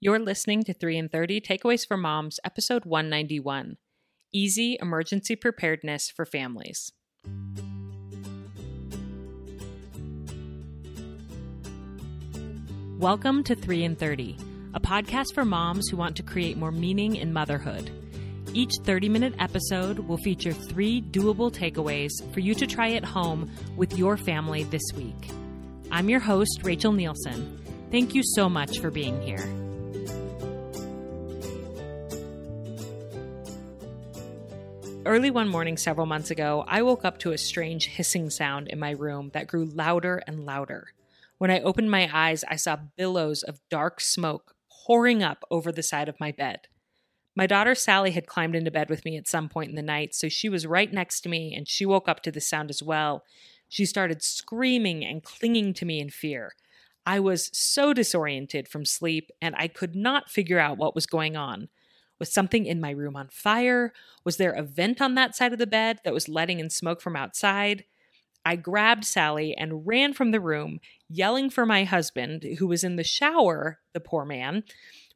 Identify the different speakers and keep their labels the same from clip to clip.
Speaker 1: You're listening to 3 in 30 Takeaways for Moms, episode 191 Easy Emergency Preparedness for Families. Welcome to 3 in 30, a podcast for moms who want to create more meaning in motherhood. Each 30 minute episode will feature three doable takeaways for you to try at home with your family this week. I'm your host, Rachel Nielsen. Thank you so much for being here. Early one morning several months ago, I woke up to a strange hissing sound in my room that grew louder and louder. When I opened my eyes, I saw billows of dark smoke pouring up over the side of my bed. My daughter Sally had climbed into bed with me at some point in the night, so she was right next to me and she woke up to the sound as well. She started screaming and clinging to me in fear. I was so disoriented from sleep and I could not figure out what was going on. Was something in my room on fire? Was there a vent on that side of the bed that was letting in smoke from outside? I grabbed Sally and ran from the room, yelling for my husband, who was in the shower, the poor man.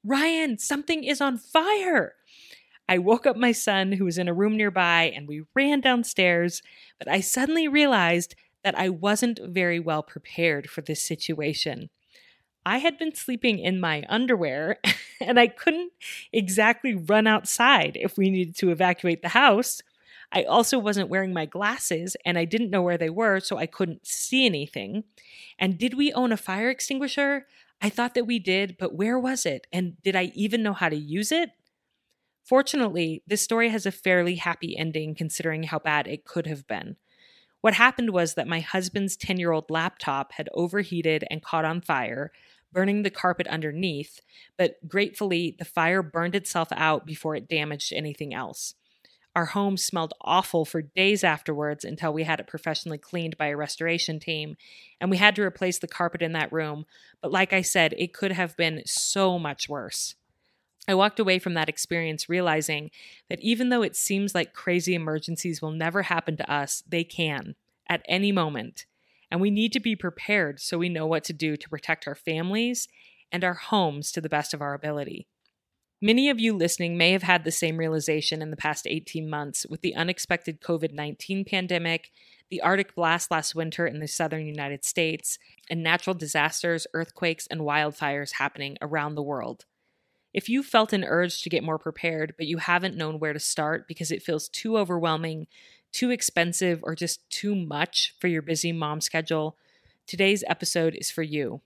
Speaker 1: Ryan, something is on fire. I woke up my son, who was in a room nearby, and we ran downstairs. But I suddenly realized that I wasn't very well prepared for this situation. I had been sleeping in my underwear and I couldn't exactly run outside if we needed to evacuate the house. I also wasn't wearing my glasses and I didn't know where they were, so I couldn't see anything. And did we own a fire extinguisher? I thought that we did, but where was it? And did I even know how to use it? Fortunately, this story has a fairly happy ending considering how bad it could have been. What happened was that my husband's 10 year old laptop had overheated and caught on fire, burning the carpet underneath, but gratefully, the fire burned itself out before it damaged anything else. Our home smelled awful for days afterwards until we had it professionally cleaned by a restoration team, and we had to replace the carpet in that room. But like I said, it could have been so much worse. I walked away from that experience realizing that even though it seems like crazy emergencies will never happen to us, they can at any moment. And we need to be prepared so we know what to do to protect our families and our homes to the best of our ability. Many of you listening may have had the same realization in the past 18 months with the unexpected COVID 19 pandemic, the Arctic blast last winter in the southern United States, and natural disasters, earthquakes, and wildfires happening around the world. If you felt an urge to get more prepared, but you haven't known where to start because it feels too overwhelming, too expensive, or just too much for your busy mom schedule, today's episode is for you.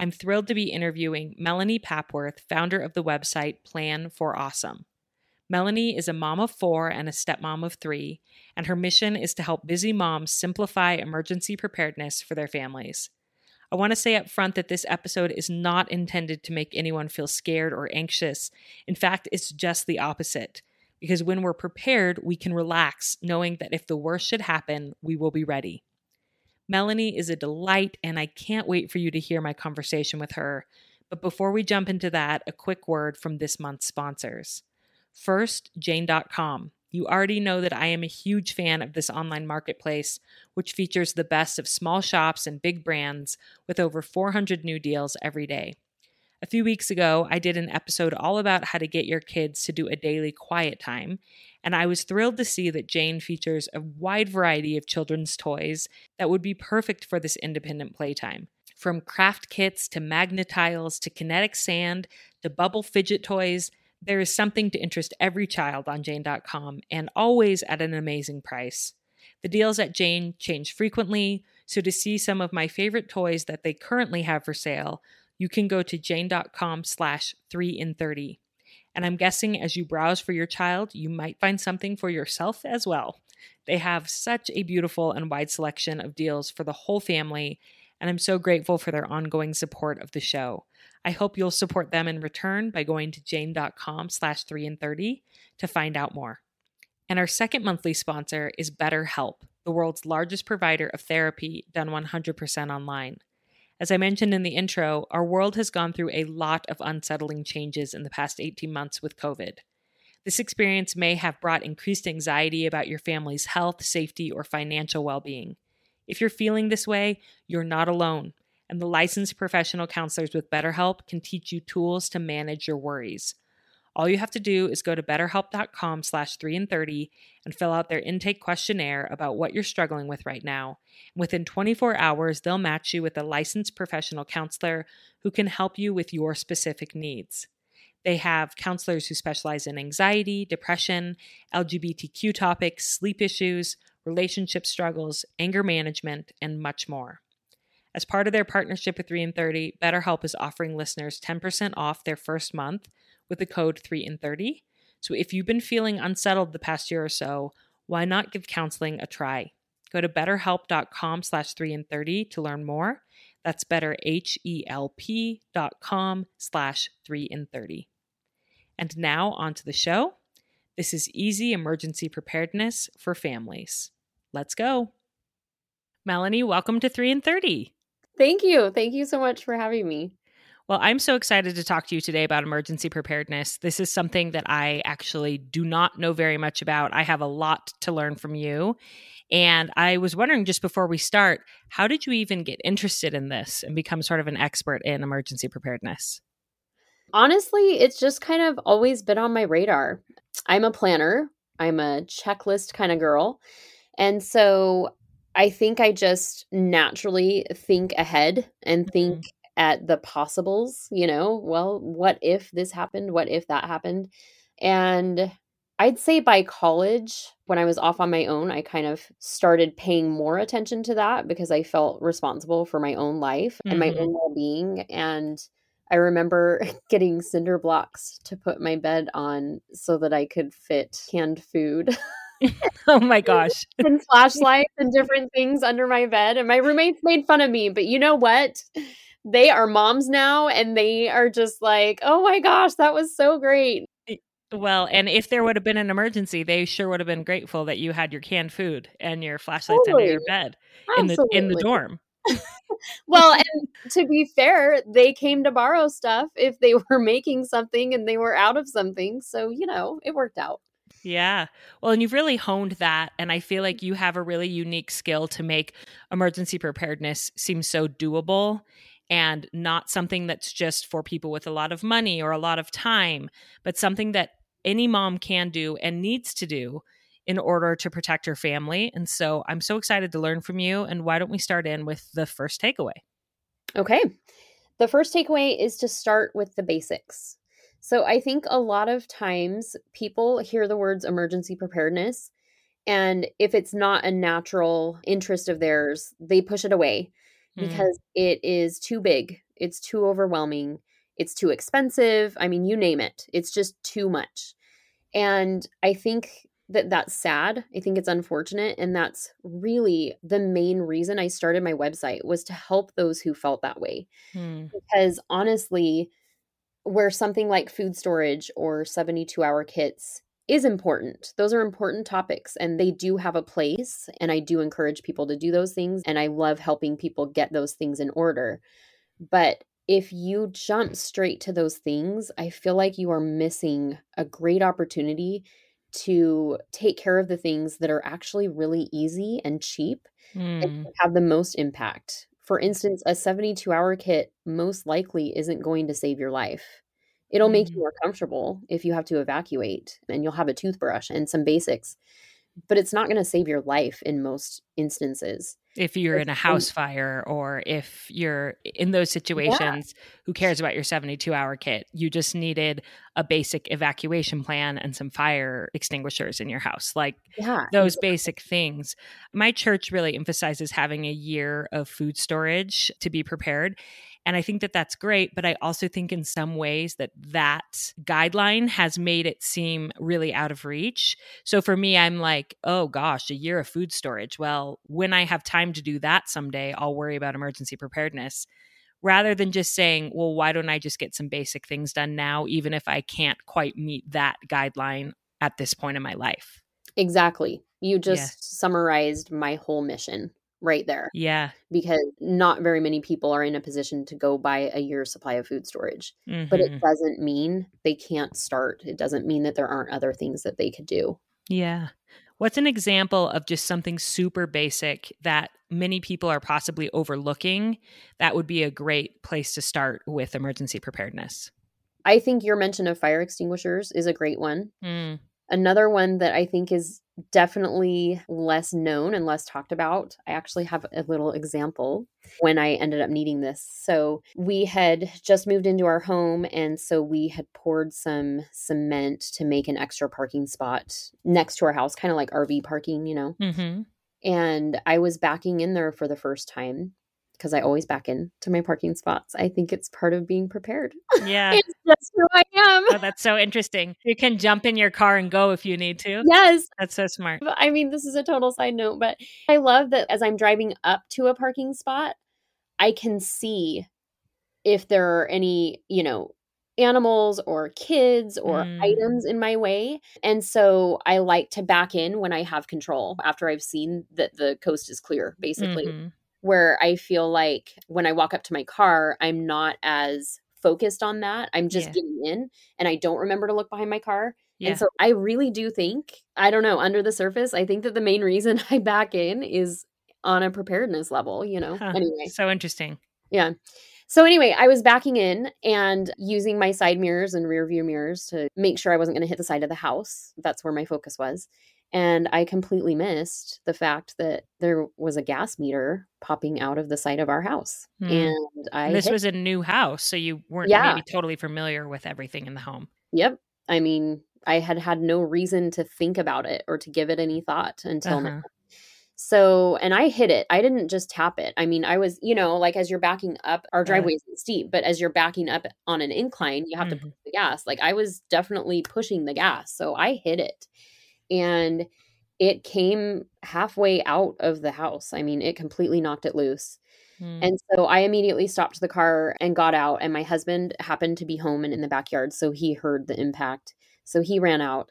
Speaker 1: I'm thrilled to be interviewing Melanie Papworth, founder of the website Plan for Awesome. Melanie is a mom of four and a stepmom of three, and her mission is to help busy moms simplify emergency preparedness for their families. I want to say up front that this episode is not intended to make anyone feel scared or anxious. In fact, it's just the opposite. Because when we're prepared, we can relax, knowing that if the worst should happen, we will be ready. Melanie is a delight, and I can't wait for you to hear my conversation with her. But before we jump into that, a quick word from this month's sponsors. First, Jane.com. You already know that I am a huge fan of this online marketplace, which features the best of small shops and big brands with over 400 new deals every day. A few weeks ago, I did an episode all about how to get your kids to do a daily quiet time, and I was thrilled to see that Jane features a wide variety of children's toys that would be perfect for this independent playtime. From craft kits to Magna-Tiles to kinetic sand to bubble fidget toys, there is something to interest every child on Jane.com and always at an amazing price. The deals at Jane change frequently, so to see some of my favorite toys that they currently have for sale, you can go to jane.com slash 3 in 30. And I'm guessing as you browse for your child, you might find something for yourself as well. They have such a beautiful and wide selection of deals for the whole family, and I'm so grateful for their ongoing support of the show. I hope you'll support them in return by going to jane.com slash 3 in 30 to find out more. And our second monthly sponsor is BetterHelp, the world's largest provider of therapy done 100% online. As I mentioned in the intro, our world has gone through a lot of unsettling changes in the past 18 months with COVID. This experience may have brought increased anxiety about your family's health, safety, or financial well being. If you're feeling this way, you're not alone and the licensed professional counselors with BetterHelp can teach you tools to manage your worries. All you have to do is go to betterhelp.com slash 3 in 30 and fill out their intake questionnaire about what you're struggling with right now. Within 24 hours, they'll match you with a licensed professional counselor who can help you with your specific needs. They have counselors who specialize in anxiety, depression, LGBTQ topics, sleep issues, relationship struggles, anger management, and much more. As part of their partnership with 3 in 30, BetterHelp is offering listeners 10% off their first month with the code 3 in 30. So if you've been feeling unsettled the past year or so, why not give counseling a try? Go to betterhelp.com slash 3 in 30 to learn more. That's betterhelp.com slash 3 in 30. And now on to the show. This is easy emergency preparedness for families. Let's go. Melanie, welcome to 3 in 30.
Speaker 2: Thank you. Thank you so much for having me.
Speaker 1: Well, I'm so excited to talk to you today about emergency preparedness. This is something that I actually do not know very much about. I have a lot to learn from you. And I was wondering just before we start, how did you even get interested in this and become sort of an expert in emergency preparedness?
Speaker 2: Honestly, it's just kind of always been on my radar. I'm a planner, I'm a checklist kind of girl. And so I think I just naturally think ahead and think mm-hmm at the possibles, you know, well, what if this happened? What if that happened? And I'd say by college, when I was off on my own, I kind of started paying more attention to that because I felt responsible for my own life mm-hmm. and my own mm-hmm. well being. And I remember getting cinder blocks to put my bed on so that I could fit canned food.
Speaker 1: oh my gosh.
Speaker 2: and flashlights and different things under my bed. And my roommates made fun of me. But you know what? They are moms now and they are just like, oh my gosh, that was so great.
Speaker 1: Well, and if there would have been an emergency, they sure would have been grateful that you had your canned food and your flashlights totally. under your bed Absolutely. in the in the dorm.
Speaker 2: well, and to be fair, they came to borrow stuff if they were making something and they were out of something. So, you know, it worked out.
Speaker 1: Yeah. Well, and you've really honed that. And I feel like you have a really unique skill to make emergency preparedness seem so doable and not something that's just for people with a lot of money or a lot of time, but something that any mom can do and needs to do in order to protect her family. And so I'm so excited to learn from you. And why don't we start in with the first takeaway?
Speaker 2: Okay. The first takeaway is to start with the basics. So I think a lot of times people hear the words emergency preparedness, and if it's not a natural interest of theirs, they push it away Mm. because it is too big, it's too overwhelming, it's too expensive. I mean, you name it, it's just too much. And I think that that's sad. I think it's unfortunate and that's really the main reason I started my website was to help those who felt that way. Mm. Because honestly, where something like food storage or 72 hour kits is important. Those are important topics and they do have a place. And I do encourage people to do those things. And I love helping people get those things in order. But if you jump straight to those things, I feel like you are missing a great opportunity to take care of the things that are actually really easy and cheap mm. and hmm. have the most impact. For instance, a 72 hour kit most likely isn't going to save your life. It'll make you mm-hmm. more comfortable if you have to evacuate and you'll have a toothbrush and some basics, but it's not going to save your life in most instances.
Speaker 1: If you're in a house fire or if you're in those situations, yeah. who cares about your 72 hour kit? You just needed a basic evacuation plan and some fire extinguishers in your house. Like yeah, those exactly. basic things. My church really emphasizes having a year of food storage to be prepared. And I think that that's great. But I also think in some ways that that guideline has made it seem really out of reach. So for me, I'm like, oh gosh, a year of food storage. Well, when I have time to do that someday, I'll worry about emergency preparedness rather than just saying, well, why don't I just get some basic things done now, even if I can't quite meet that guideline at this point in my life?
Speaker 2: Exactly. You just yeah. summarized my whole mission right there.
Speaker 1: Yeah.
Speaker 2: Because not very many people are in a position to go buy a year's supply of food storage. Mm-hmm. But it mm-hmm. doesn't mean they can't start. It doesn't mean that there aren't other things that they could do.
Speaker 1: Yeah. What's an example of just something super basic that many people are possibly overlooking that would be a great place to start with emergency preparedness?
Speaker 2: I think your mention of fire extinguishers is a great one.
Speaker 1: Mm.
Speaker 2: Another one that I think is definitely less known and less talked about. I actually have a little example when I ended up needing this. So, we had just moved into our home, and so we had poured some cement to make an extra parking spot next to our house, kind of like RV parking, you know.
Speaker 1: Mm-hmm.
Speaker 2: And I was backing in there for the first time because I always back in to my parking spots. I think it's part of being prepared.
Speaker 1: Yeah.
Speaker 2: it's just who I am.
Speaker 1: Oh, that's so interesting. You can jump in your car and go if you need to.
Speaker 2: Yes.
Speaker 1: That's so smart.
Speaker 2: I mean, this is a total side note, but I love that as I'm driving up to a parking spot, I can see if there are any, you know, animals or kids or
Speaker 1: Mm.
Speaker 2: items in my way. And so I like to back in when I have control after I've seen that the coast is clear, basically.
Speaker 1: Mhm.
Speaker 2: Where I feel like when I walk up to my car, I'm not as focused on that. I'm just
Speaker 1: Yeah.
Speaker 2: getting in and I don't remember to look behind my car.
Speaker 1: Yeah.
Speaker 2: And so I really do think, I don't know, under the surface, I think that the main reason I back in is on a preparedness level, you know?
Speaker 1: Huh.
Speaker 2: Anyway.
Speaker 1: So interesting.
Speaker 2: Yeah. So anyway, I was backing in and using my side mirrors and rear view mirrors to make sure I wasn't going to hit the side of the house. That's where my focus was. And I completely missed the fact that there was a gas meter popping out of the side of our house.
Speaker 1: Hmm.
Speaker 2: And I
Speaker 1: this
Speaker 2: hit-
Speaker 1: was a new house, so you weren't
Speaker 2: Yeah.
Speaker 1: maybe totally familiar with everything in the home.
Speaker 2: Yep. I mean, I had had no reason to think about it or to give it any thought until now.
Speaker 1: Uh-huh.
Speaker 2: So, and I hit it. I didn't just tap it. I mean, I was, you know, like as you're backing up, our driveway isn't steep, but as you're backing up on an incline, you have to
Speaker 1: Mhm.
Speaker 2: push the gas. Like I was definitely pushing the gas. So I hit it and it came halfway out of the house. I mean, it completely knocked it loose.
Speaker 1: Mm.
Speaker 2: And so I immediately stopped the car and got out. And my husband happened to be home and in the backyard. So he heard the impact. So he ran out.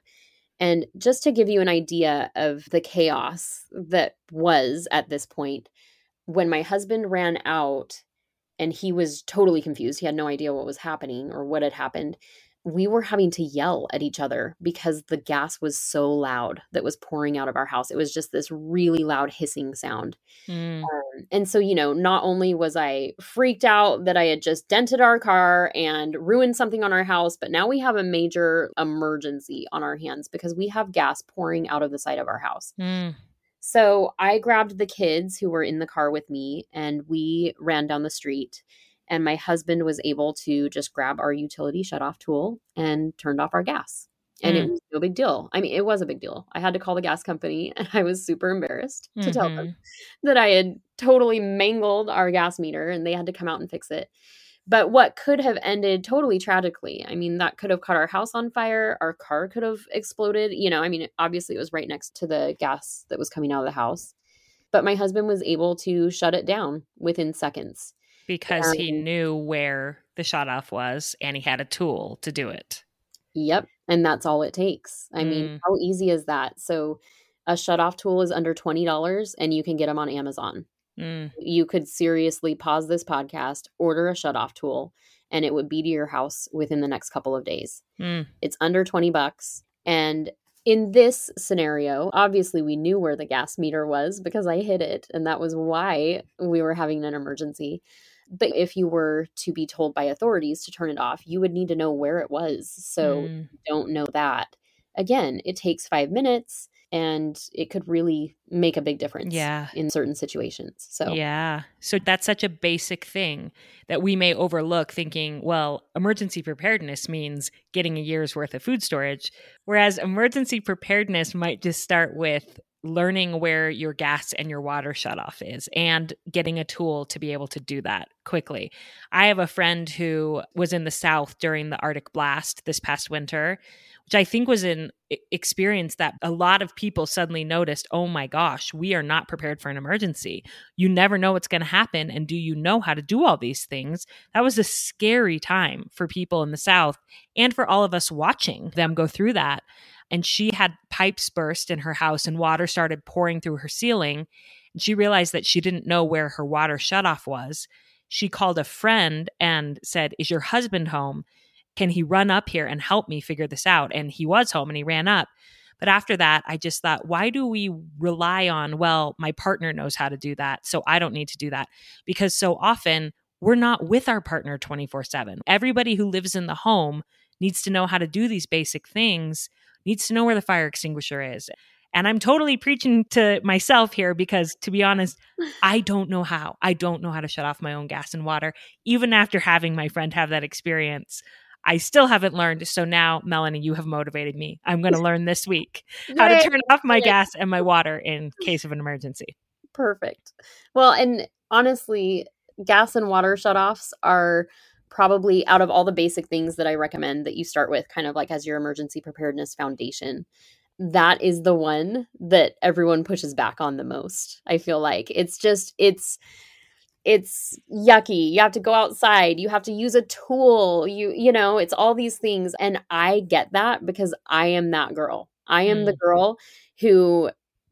Speaker 2: And just to give you an idea of the chaos that was at this point, when my husband ran out and he was totally confused, he had no idea what was happening or what had happened. We were having to yell at each other because the gas was so loud that was pouring out of our house. It was just this really loud hissing sound.
Speaker 1: Mm.
Speaker 2: Um, and so, you know, not only was I freaked out that I had just dented our car and ruined something on our house, but now we have a major emergency on our hands because we have gas pouring out of the side of our house.
Speaker 1: Mm.
Speaker 2: So I grabbed the kids who were in the car with me and we ran down the street. And my husband was able to just grab our utility shutoff tool and turned off our gas. And it
Speaker 1: Mm.
Speaker 2: was no big deal. I mean, it was a big deal. I had to call the gas company and I was super embarrassed to tell them
Speaker 1: Mhm.
Speaker 2: that I had totally mangled our gas meter and they had to come out and fix it. But what could have ended totally tragically, I mean, that could have caught our house on fire. Our car could have exploded. You know, I mean, obviously it was right next to the gas that was coming out of the house. But my husband was able to shut it down within seconds.
Speaker 1: Because he knew where the shut off was and he had a tool to do it.
Speaker 2: Yep. And that's all it takes. I mean,
Speaker 1: Mm.
Speaker 2: how easy is that? So, a shut off tool is under $20 and you can get them on Amazon.
Speaker 1: Mm.
Speaker 2: you could seriously pause this podcast, order a shut off tool, and it would be to your house within the next couple of days.
Speaker 1: Mm.
Speaker 2: It's under 20 bucks. And in this scenario, obviously we knew where the gas meter was because I hit it, and that was why we were having an emergency. But if you were to be told by authorities to turn it off, you would need to know where it was. So
Speaker 1: Mm.
Speaker 2: don't know that. Again, it takes five minutes and it could really make a big difference
Speaker 1: Yeah.
Speaker 2: in certain situations. So
Speaker 1: Yeah. So that's such a basic thing that we may overlook thinking, well, emergency preparedness means getting a year's worth of food storage. Whereas emergency preparedness might just start with learning where your gas and your water shutoff is and getting a tool to be able to do that quickly. I have a friend who was in the South during the Arctic blast this past winter, which I think was an experience that a lot of people suddenly noticed oh my gosh, we are not prepared for an emergency. You never know what's going to happen. And do you know how to do all these things? That was a scary time for people in the South and for all of us watching them go through that. And she had pipes burst in her house and water started pouring through her ceiling. And she realized that she didn't know where her water shutoff was. She called a friend and said, Is your husband home? Can he run up here and help me figure this out? And he was home and he ran up. But after that, I just thought, why do we rely on, well, my partner knows how to do that, so I don't need to do that? Because so often we're not with our partner 24 7. Everybody who lives in the home needs to know how to do these basic things, needs to know where the fire extinguisher is. And I'm totally preaching to myself here because, to be honest, I don't know how. I don't know how to shut off my own gas and water. Even after having my friend have that experience, I still haven't learned. So now, Melanie, you have motivated me. I'm going to learn this week how to turn off my gas and my water in case of an emergency.
Speaker 2: Perfect. Well, and honestly, gas and water shutoffs are probably out of all the basic things that I recommend that you start with, kind of like as your emergency preparedness foundation that is the one that everyone pushes back on the most. I feel like it's just it's it's yucky. You have to go outside, you have to use a tool, you you know, it's all these things and I get that because I am that girl. I am mm. the girl who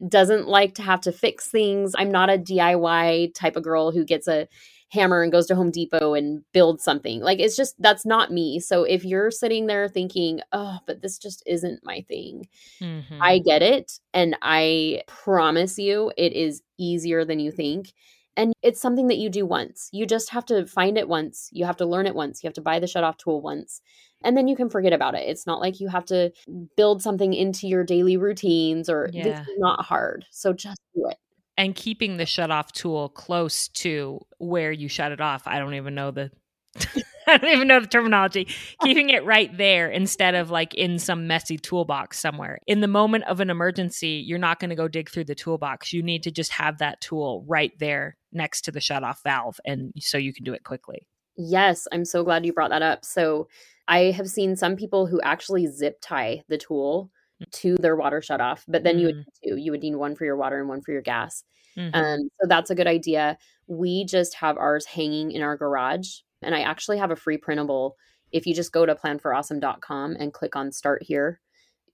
Speaker 2: doesn't like to have to fix things. I'm not a DIY type of girl who gets a hammer and goes to Home Depot and builds something. Like it's just that's not me. So if you're sitting there thinking, "Oh, but this just isn't my thing." Mm-hmm. I get it and I promise you it is easier than you think. And it's something that you do once. You just have to find it once. You have to learn it once. You have to buy the shut off tool once. And then you can forget about it. It's not like you have to build something into your daily routines or yeah. this is not hard. So just do it
Speaker 1: and keeping the shut off tool close to where you shut it off. I don't even know the I don't even know the terminology. Keeping it right there instead of like in some messy toolbox somewhere. In the moment of an emergency, you're not going to go dig through the toolbox. You need to just have that tool right there next to the shut off valve and so you can do it quickly.
Speaker 2: Yes, I'm so glad you brought that up. So, I have seen some people who actually zip tie the tool to their water shut off. But then mm. you would mm. two. You would need one for your water and one for your gas. Mm-hmm. Um, so that's a good idea. We just have ours hanging in our garage, and I actually have a free printable. If you just go to planforawesome.com and click on start here,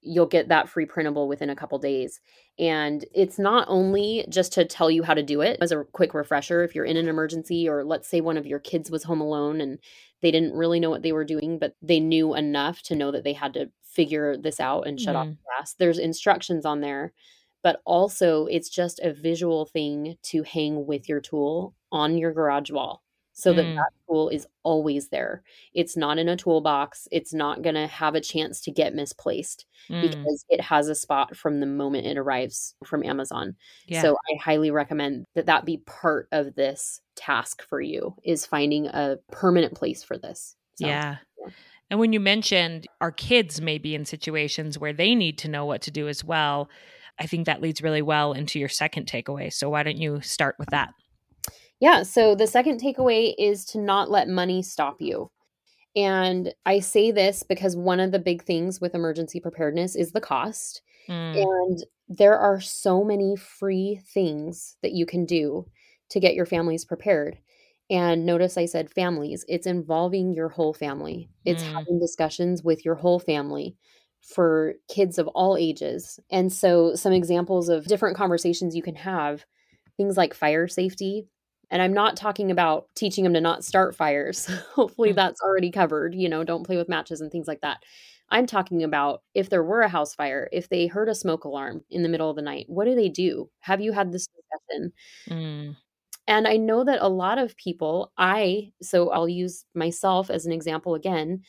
Speaker 2: you'll get that free printable within a couple days. And it's not only just to tell you how to do it as a quick refresher if you're in an emergency or let's say one of your kids was home alone and they didn't really know what they were doing, but they knew enough to know that they had to figure this out and shut mm. off the gas. There's instructions on there, but also it's just a visual thing to hang with your tool on your garage wall so that mm. that tool is always there. It's not in a toolbox. It's not going to have a chance to get misplaced mm. because it has a spot from the moment it arrives from Amazon. Yeah. So I highly recommend that that be part of this task for you is finding a permanent place for this.
Speaker 1: So, yeah. yeah. And when you mentioned our kids may be in situations where they need to know what to do as well, I think that leads really well into your second takeaway. So why don't you start with that?
Speaker 2: Yeah. So the second takeaway is to not let money stop you. And I say this because one of the big things with emergency preparedness is the cost. Mm. And there are so many free things that you can do to get your families prepared. And notice I said families, it's involving your whole family. It's mm. having discussions with your whole family for kids of all ages. And so, some examples of different conversations you can have things like fire safety. And I'm not talking about teaching them to not start fires. Hopefully, mm. that's already covered. You know, don't play with matches and things like that. I'm talking about if there were a house fire, if they heard a smoke alarm in the middle of the night, what do they do? Have you had this discussion? Mm. And I know that a lot of people, I, so I'll use myself as an example again.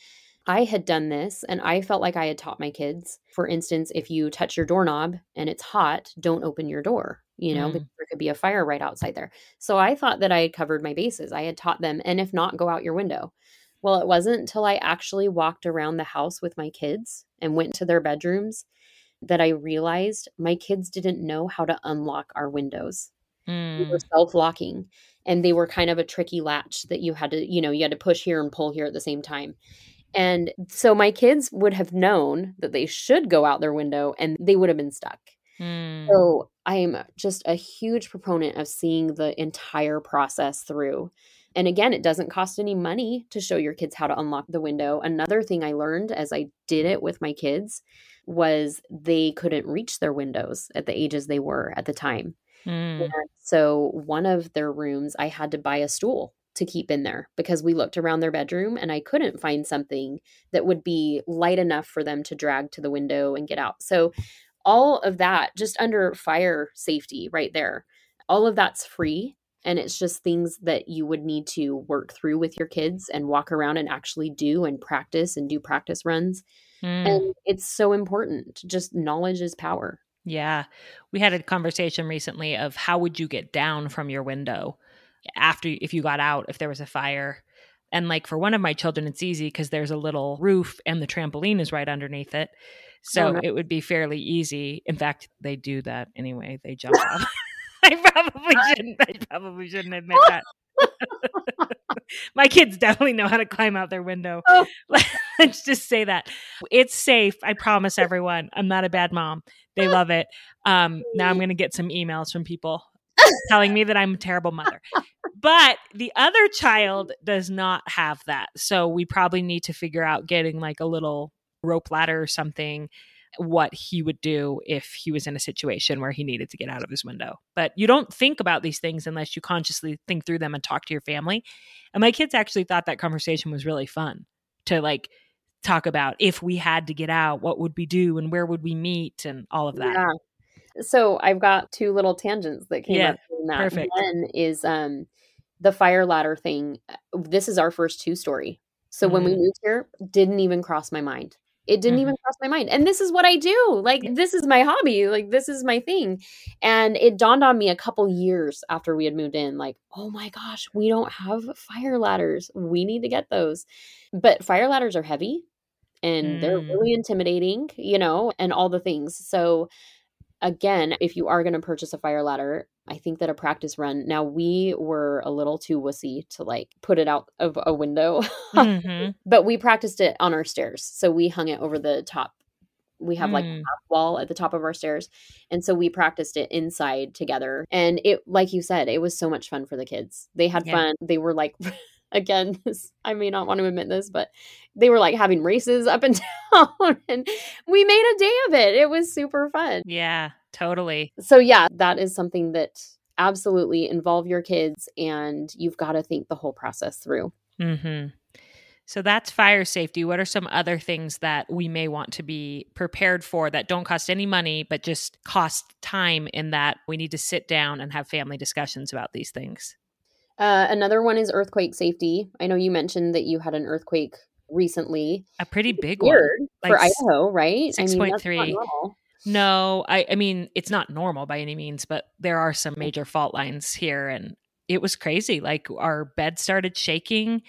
Speaker 2: I had done this and I felt like I had taught my kids. For instance, if you touch your doorknob and it's hot, don't open your door, you know, mm. because there could be a fire right outside there. So I thought that I had covered my bases. I had taught them, and if not, go out your window. Well, it wasn't until I actually walked around the house with my kids and went to their bedrooms that I realized my kids didn't know how to unlock our windows. Mm. were self-locking and they were kind of a tricky latch that you had to, you know, you had to push here and pull here at the same time. And so my kids would have known that they should go out their window and they would have been stuck. Mm. So I'm just a huge proponent of seeing the entire process through. And again, it doesn't cost any money to show your kids how to unlock the window. Another thing I learned as I did it with my kids was they couldn't reach their windows at the ages they were at the time. Mm. so one of their rooms, I had to buy a stool to keep in there because we looked around their bedroom and I couldn't find something that would be light enough for them to drag to the window and get out. So all of that just under fire safety right there. All of that's free and it's just things that you would need to work through with your kids and walk around and actually do and practice and do practice runs. Mm. And it's so important. Just knowledge is power.
Speaker 1: Yeah. We had a conversation recently of how would you get down from your window after if you got out if there was a fire. And like for one of my children it's easy because there's a little roof and the trampoline is right underneath it. So oh, it would be fairly easy. In fact, they do that anyway. They jump off. I probably shouldn't. I probably shouldn't admit that. My kids definitely know how to climb out their window. Oh. Let's just say that it's safe. I promise everyone. I'm not a bad mom. They love it. Um, now I'm going to get some emails from people telling me that I'm a terrible mother. But the other child does not have that. So we probably need to figure out getting like a little rope ladder or something what he would do if he was in a situation where he needed to get out of his window. But you don't think about these things unless you consciously think through them and talk to your family. And my kids actually thought that conversation was really fun to like talk about if we had to get out, what would we do and where would we meet and all of that.
Speaker 2: Yeah. So I've got two little tangents that came yeah, up from that. Perfect. One is um the fire ladder thing. This is our first two story. So mm. when we mm. moved here, didn't even cross my mind. It didn't mm-hmm. even cross my mind. And this is what I do. Like, this is my hobby. Like, this is my thing. And it dawned on me a couple years after we had moved in like, oh my gosh, we don't have fire ladders. We need to get those. But fire ladders are heavy and mm. they're really intimidating, you know, and all the things. So, again, if you are going to purchase a fire ladder, I think that a practice run. Now we were a little too wussy to like put it out of a window, mm-hmm. but we practiced it on our stairs. So we hung it over the top. We have mm. like a mm. wall at the top of our stairs, and so we practiced it inside together. And it, like you said, it was so much fun for the kids. They had yeah. fun. They were like. again this, i may not want to admit this but they were like having races up and down and we made a day of it it was super fun
Speaker 1: yeah Totally.
Speaker 2: So, yeah, that is something that absolutely involve your kids and you've got to think the whole process through.
Speaker 1: Mm-hmm. So that's fire safety. What are some other things that we may want to be prepared for that don't cost any money, but just cost time in that we need to sit down and have family discussions about these things?
Speaker 2: Uh, another one is earthquake safety. I know you mentioned that you had an earthquake recently.
Speaker 1: A pretty big one.
Speaker 2: Like for Idaho, right?
Speaker 1: 6.3. I mean, no, I, I mean, it's not normal by any means, but there are some major fault lines here. And it was crazy. Like our bed started shaking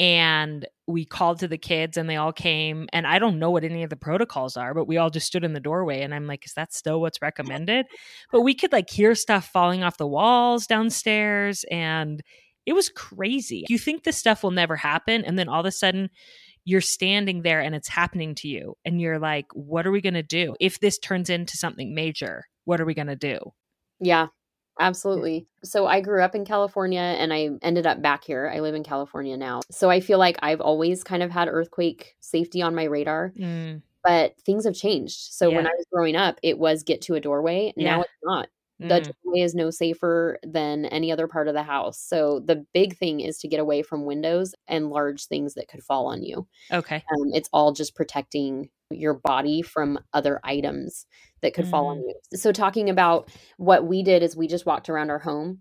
Speaker 1: and we called to the kids and they all came. And I don't know what any of the protocols are, but we all just stood in the doorway. And I'm like, is that still what's recommended? But we could like hear stuff falling off the walls downstairs. And it was crazy. You think this stuff will never happen. And then all of a sudden, you're standing there and it's happening to you and you're like what are we going to do if this turns into something major what are we going to do
Speaker 2: yeah absolutely so i grew up in california and i ended up back here i live in california now so i feel like i've always kind of had earthquake safety on my radar mm. but things have changed so yeah. when i was growing up it was get to a doorway yeah. now it's not the mm. doorway is no safer than any other part of the house. So the big thing is to get away from windows and large things that could fall on you.
Speaker 1: Okay.
Speaker 2: Um, it's all just protecting your body from other items that could mm. fall on mm. you. So talking about what we did is we just walked around our home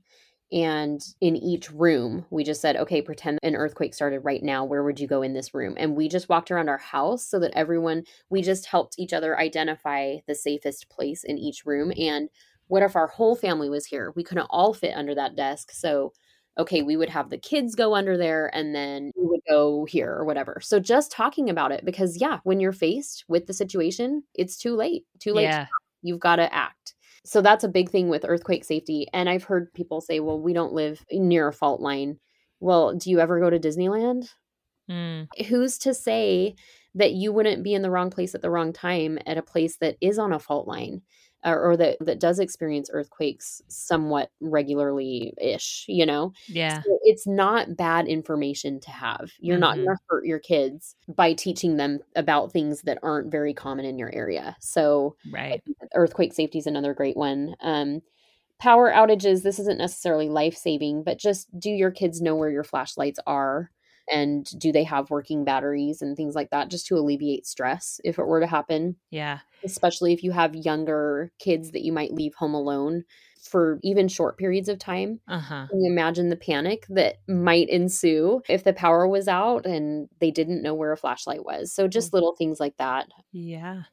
Speaker 2: and in each room we just said okay pretend an earthquake started right now where would you go in this room and we just walked around our house so that everyone we just helped each other identify the safest place in each room and what if our whole family was here? We couldn't all fit under that desk. So, okay, we would have the kids go under there and then we would go here or whatever. So, just talking about it because, yeah, when you're faced with the situation, it's too late. Too late. Yeah. You've got to act. So, that's a big thing with earthquake safety. And I've heard people say, well, we don't live near a fault line. Well, do you ever go to Disneyland? Mm. Who's to say that you wouldn't be in the wrong place at the wrong time at a place that is on a fault line? Or, that that does experience earthquakes somewhat regularly ish you know?
Speaker 1: Yeah.
Speaker 2: So it's not bad information to have. You're mm-hmm. not going to hurt your kids by teaching them about things that aren't very common in your area. So
Speaker 1: right.
Speaker 2: earthquake safety is another great one. Um, power outages this isn't necessarily life saving but just do your kids know where your flashlights are and do they have working batteries and things like that just to alleviate stress if it were to happen
Speaker 1: Yeah.
Speaker 2: especially if you have younger kids that you might leave home alone for even short periods of time
Speaker 1: Uh huh.
Speaker 2: can you imagine the panic that might ensue if the power was out and they didn't know where a flashlight was so just little things like that
Speaker 1: Yeah.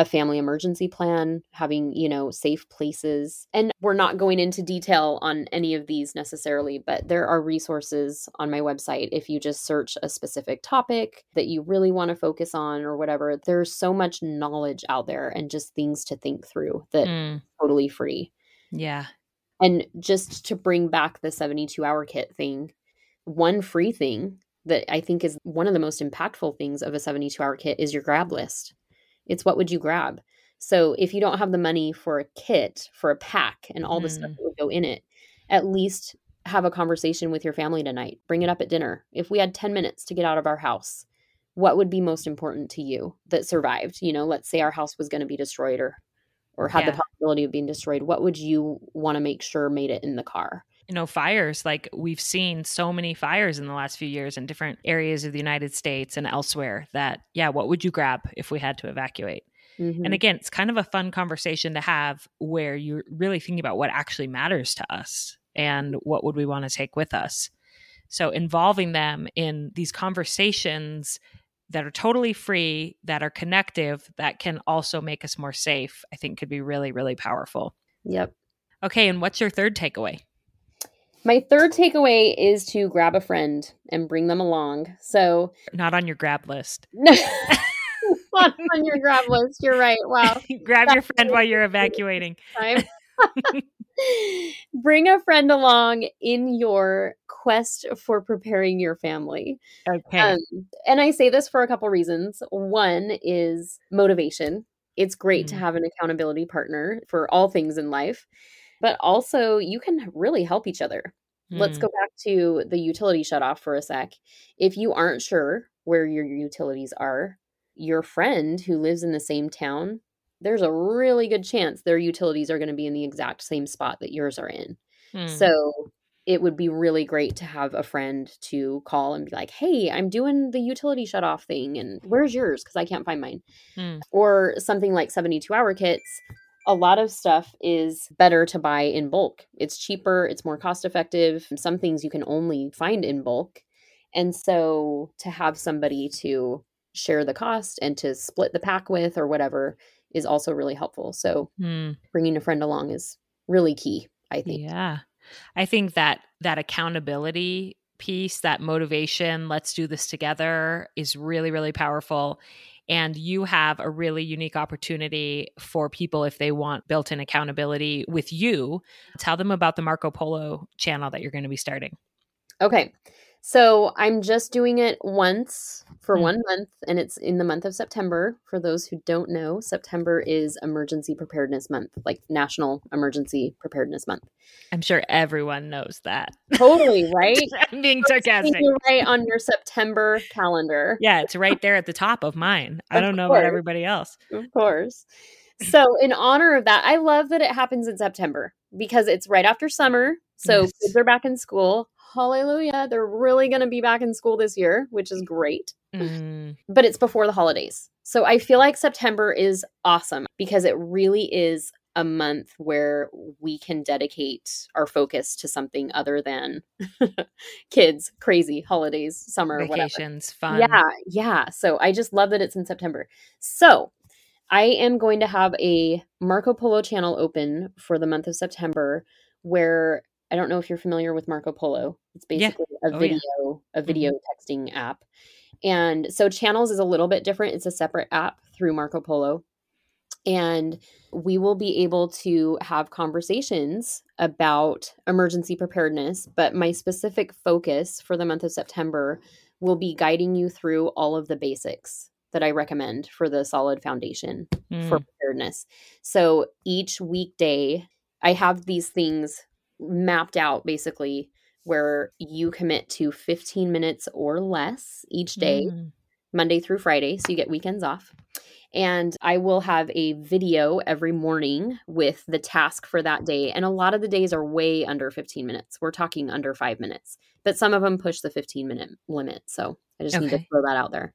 Speaker 2: A family emergency plan, having, you know, safe places. And we're not going into detail on any of these necessarily, but there are resources on my website. If you just search a specific topic that you really want to focus on or whatever, there's so much knowledge out there and just things to think through that
Speaker 1: Mm,
Speaker 2: totally free.
Speaker 1: yeah.
Speaker 2: And just to bring back the 72 hour kit thing, one free thing that I think is one of the most impactful things of a 72 hour kit is your grab list. It's what would you grab? So if you don't have the money for a kit, for a pack, and all the stuff
Speaker 1: Mhm.
Speaker 2: that would go in it, at least have a conversation with your family tonight. Bring it up at dinner. If we had 10 minutes to get out of our house, what would be most important to you that survived? You know, let's say our house was going to be destroyed or or had
Speaker 1: Yeah.
Speaker 2: the possibility of being destroyed. What would you want to make sure made it in the car?
Speaker 1: You know fires like we've seen so many fires in the last few years in different areas of the united states and elsewhere that yeah what would you grab if we had to evacuate
Speaker 2: Mhm.
Speaker 1: and again it's kind of a fun conversation to have where you're really thinking about what actually matters to us and what would we want to take with us so involving them in these conversations that are totally free that are connective that can also make us more safe i think could be really really powerful
Speaker 2: Yep.
Speaker 1: okay and what's your third takeaway
Speaker 2: My third takeaway is to grab a friend and bring them along. So,
Speaker 1: not on your grab list
Speaker 2: not on your grab list. You're right. Wow.
Speaker 1: Grab your friend while you're evacuating.
Speaker 2: Bring a friend along in your quest for preparing your family.
Speaker 1: Okay.
Speaker 2: Um, and I say this for a couple reasons. One is motivation. It's great to
Speaker 1: Mm.
Speaker 2: have an accountability partner for all things in life, but also you can really help each other. Let's
Speaker 1: Mm,
Speaker 2: go back to the utility shut off for a sec. If you aren't sure where your utilities are, your friend who lives in the same town, there's a really good chance their utilities are going to be in the exact same spot that yours are in.
Speaker 1: mm,
Speaker 2: So it would be really great to have a friend to call and be like, hey, I'm doing the utility shut off thing. And where's yours? Because I can't find mine.
Speaker 1: mm,
Speaker 2: Or something like 72 hour kits. A lot of stuff is better to buy in bulk. It's cheaper, it's more cost effective. Some things you can only find in bulk. And so to have somebody to share the cost and to split the pack with or whatever is also really helpful. So
Speaker 1: mm.
Speaker 2: bringing a friend along is really key, I think.
Speaker 1: Yeah. I think that that accountability piece, that motivation, let's do this together is really, really powerful. And you have a really unique opportunity for people if they want built in accountability with you. Tell them about the Marco Polo channel that you're going to be starting.
Speaker 2: Okay. So I'm just doing it once for
Speaker 1: Mm.
Speaker 2: one month, and it's in the month of September. For those who don't know, September is Emergency Preparedness Month, like National Emergency Preparedness Month.
Speaker 1: I'm sure everyone knows that.
Speaker 2: Totally, right?
Speaker 1: I'm being sarcastic.
Speaker 2: right on your September calendar.
Speaker 1: Yeah, it's right there at the top of mine. I don't know
Speaker 2: course.
Speaker 1: about everybody else.
Speaker 2: Of course. So, in honor of that, I love that it happens in September because it's right after summer. So,
Speaker 1: Yes.
Speaker 2: kids are back in school. Hallelujah. They're really going to be back in school this year, which is great.
Speaker 1: Mm,
Speaker 2: but it's before the holidays. So I feel like September is awesome because it really is a month where we can dedicate our focus to something other than kids, crazy holidays, summer, whatever.
Speaker 1: vacations, fun.
Speaker 2: Yeah, yeah. So I just love that it's in September. So I am going to have a Marco Polo channel open for the month of September where I don't know if you're familiar with Marco Polo. It's
Speaker 1: Yeah.
Speaker 2: basically a
Speaker 1: Oh, yeah.
Speaker 2: video, a video texting app. And so channels is a little bit different. It's a separate app through Marco Polo. And we will be able to have conversations about emergency preparedness. But my specific focus for the month of September will be guiding you through all of the basics that I recommend for the solid foundation for
Speaker 1: Mm,
Speaker 2: preparedness. So each weekday, I have these things mapped out basically where you commit to 15 minutes or less each day.
Speaker 1: mm,
Speaker 2: Monday through Friday, so you get weekends off. And I will have a video every morning with the task for that day. And a lot of the days are way under 15 minutes. We're talking under five minutes, but some of them push the 15 minute limit. So I just okay. need to throw that out there.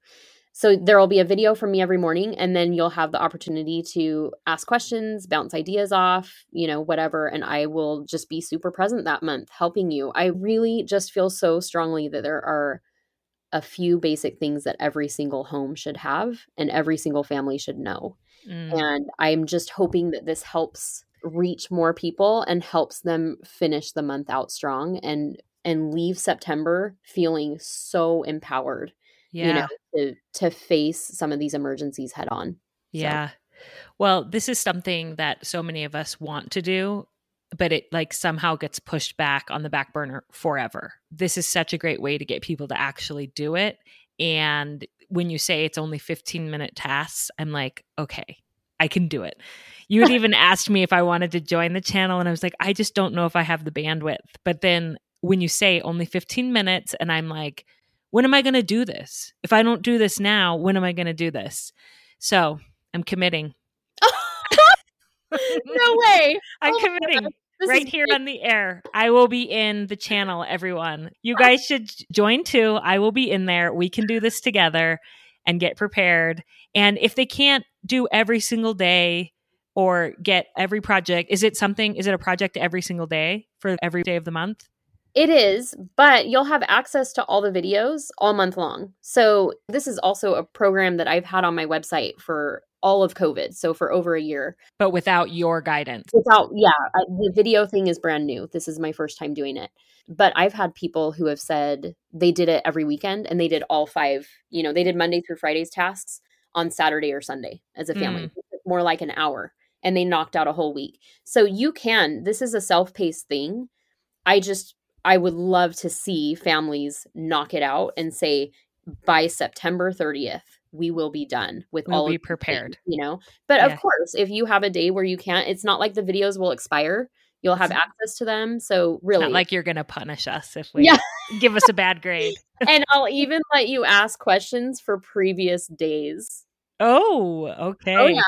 Speaker 2: So there will be a video from me every morning, and then you'll have the opportunity to ask questions, bounce ideas off, you know, whatever. And I will just be super present that month helping you. I really just feel so strongly that there are a few basic things that every single home should have and every single family should know. Mm. And I'm just hoping that this helps reach more people and helps them finish the month out strong and and leave September feeling so empowered yeah. you know, to, to face some of these emergencies head on.
Speaker 1: Yeah. So. Well, this is something that so many of us want to do, but it like somehow gets pushed back on the back burner forever. This is such a great way to get people to actually do it. And when you say it's only 15 minute tasks, I'm like, okay, I can do it. You had even asked me if I wanted to join the channel, and I was like, I just don't know if I have the bandwidth. But then when you say only 15 minutes, and I'm like, when am I going to do this? If I don't do this now, when am I going to do this? So I'm committing.
Speaker 2: no way.
Speaker 1: I'm oh committing. right here on the air. I will be in the channel, everyone. You guys should join too. I will be in there. We can do this together and get prepared. And if they can't do every single day or get every project, is it something, is it a project every single day for every day of the month?
Speaker 2: It is, but you'll have access to all the videos all month long. So, this is also a program that I've had on my website for all of COVID, so for over a year.
Speaker 1: But without your guidance.
Speaker 2: Without, yeah, I, the video thing is brand new. This is my first time doing it. But I've had people who have said they did it every weekend and they did all five, you know, they did Monday through Friday's tasks on Saturday or Sunday as a family, mm. more like an hour, and they knocked out a whole week. So, you can, this is a self paced thing. I just I would love to see families knock it out and say by September 30th we will be done with
Speaker 1: we'll
Speaker 2: all
Speaker 1: be prepared.
Speaker 2: things, you know? But yeah. of course if you have a day where you can't it's not like the videos will expire. You'll have access to them. So really
Speaker 1: not like you're gonna punish us if we yeah. give us a bad grade.
Speaker 2: And i'll even let you ask questions for previous days.
Speaker 1: Oh, oh okay. oh, yeah.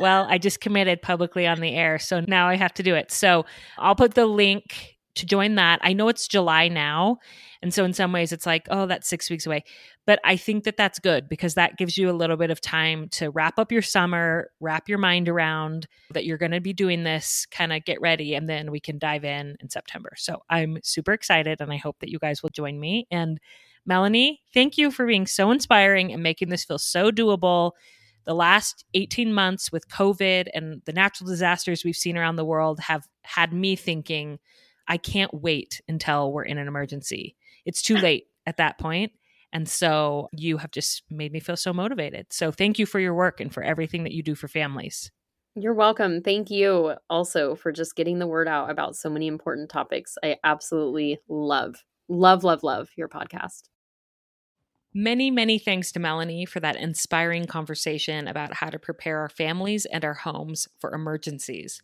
Speaker 1: well i just committed publicly on the air so now i have to do it. So i'll put the link to join that. I know it's July now. And so in some ways it's like, oh, that's six weeks away. But I think that that's good because that gives you a little bit of time to wrap up your summer, wrap your mind around that you're going to be doing this, kind of get ready, and then we can dive in in September. So I'm super excited and I hope that you guys will join me. And Melanie, thank you for being so inspiring and making this feel so doable. The last 18 months with COVID and the natural disasters we've seen around the world have had me thinking I can't wait until we're in an emergency. It's too late at that point. And so you have just made me feel so motivated. So thank you for your work and for everything that you do for families.
Speaker 2: You're welcome. Thank you also for just getting the word out about so many important topics. I absolutely love, love, love, love your podcast.
Speaker 1: Many, many thanks to Melanie for that inspiring conversation about how to prepare our families and our homes for emergencies.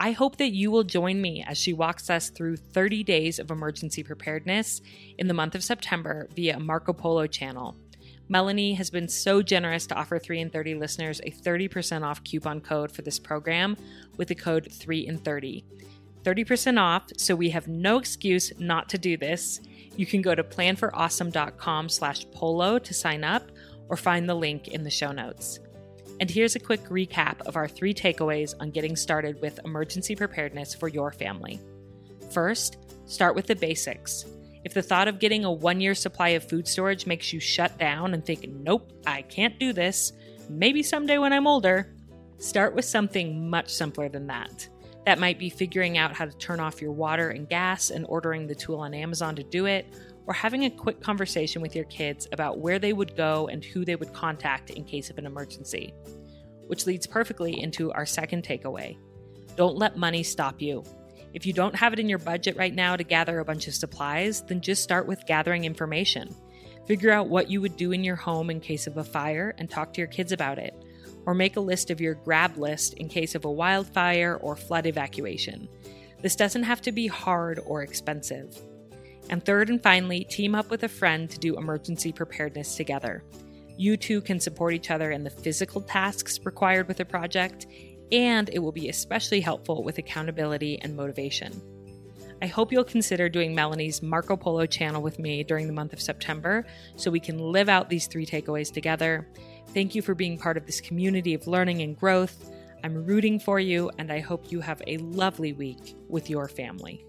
Speaker 1: I hope that you will join me as she walks us through 30 days of emergency preparedness in the month of September via Marco Polo channel. Melanie has been so generous to offer 3 in 30 listeners a 30% off coupon code for this program with the code 3 in 30. 30% off, so we have no excuse not to do this. You can go to planforawesome.com slash polo to sign up or find the link in the show notes. And here's a quick recap of our three takeaways on getting started with emergency preparedness for your family. First, start with the basics. If the thought of getting a one year supply of food storage makes you shut down and think, nope, I can't do this, maybe someday when I'm older, start with something much simpler than that. That might be figuring out how to turn off your water and gas and ordering the tool on Amazon to do it, or having a quick conversation with your kids about where they would go and who they would contact in case of an emergency. Which leads perfectly into our second takeaway don't let money stop you. If you don't have it in your budget right now to gather a bunch of supplies, then just start with gathering information. Figure out what you would do in your home in case of a fire and talk to your kids about it. Or make a list of your grab list in case of a wildfire or flood evacuation. This doesn't have to be hard or expensive. And third and finally, team up with a friend to do emergency preparedness together. You two can support each other in the physical tasks required with a project, and it will be especially helpful with accountability and motivation. I hope you'll consider doing Melanie's Marco Polo channel with me during the month of September so we can live out these three takeaways together. Thank you for being part of this community of learning and growth. I'm rooting for you, and I hope you have a lovely week with your family.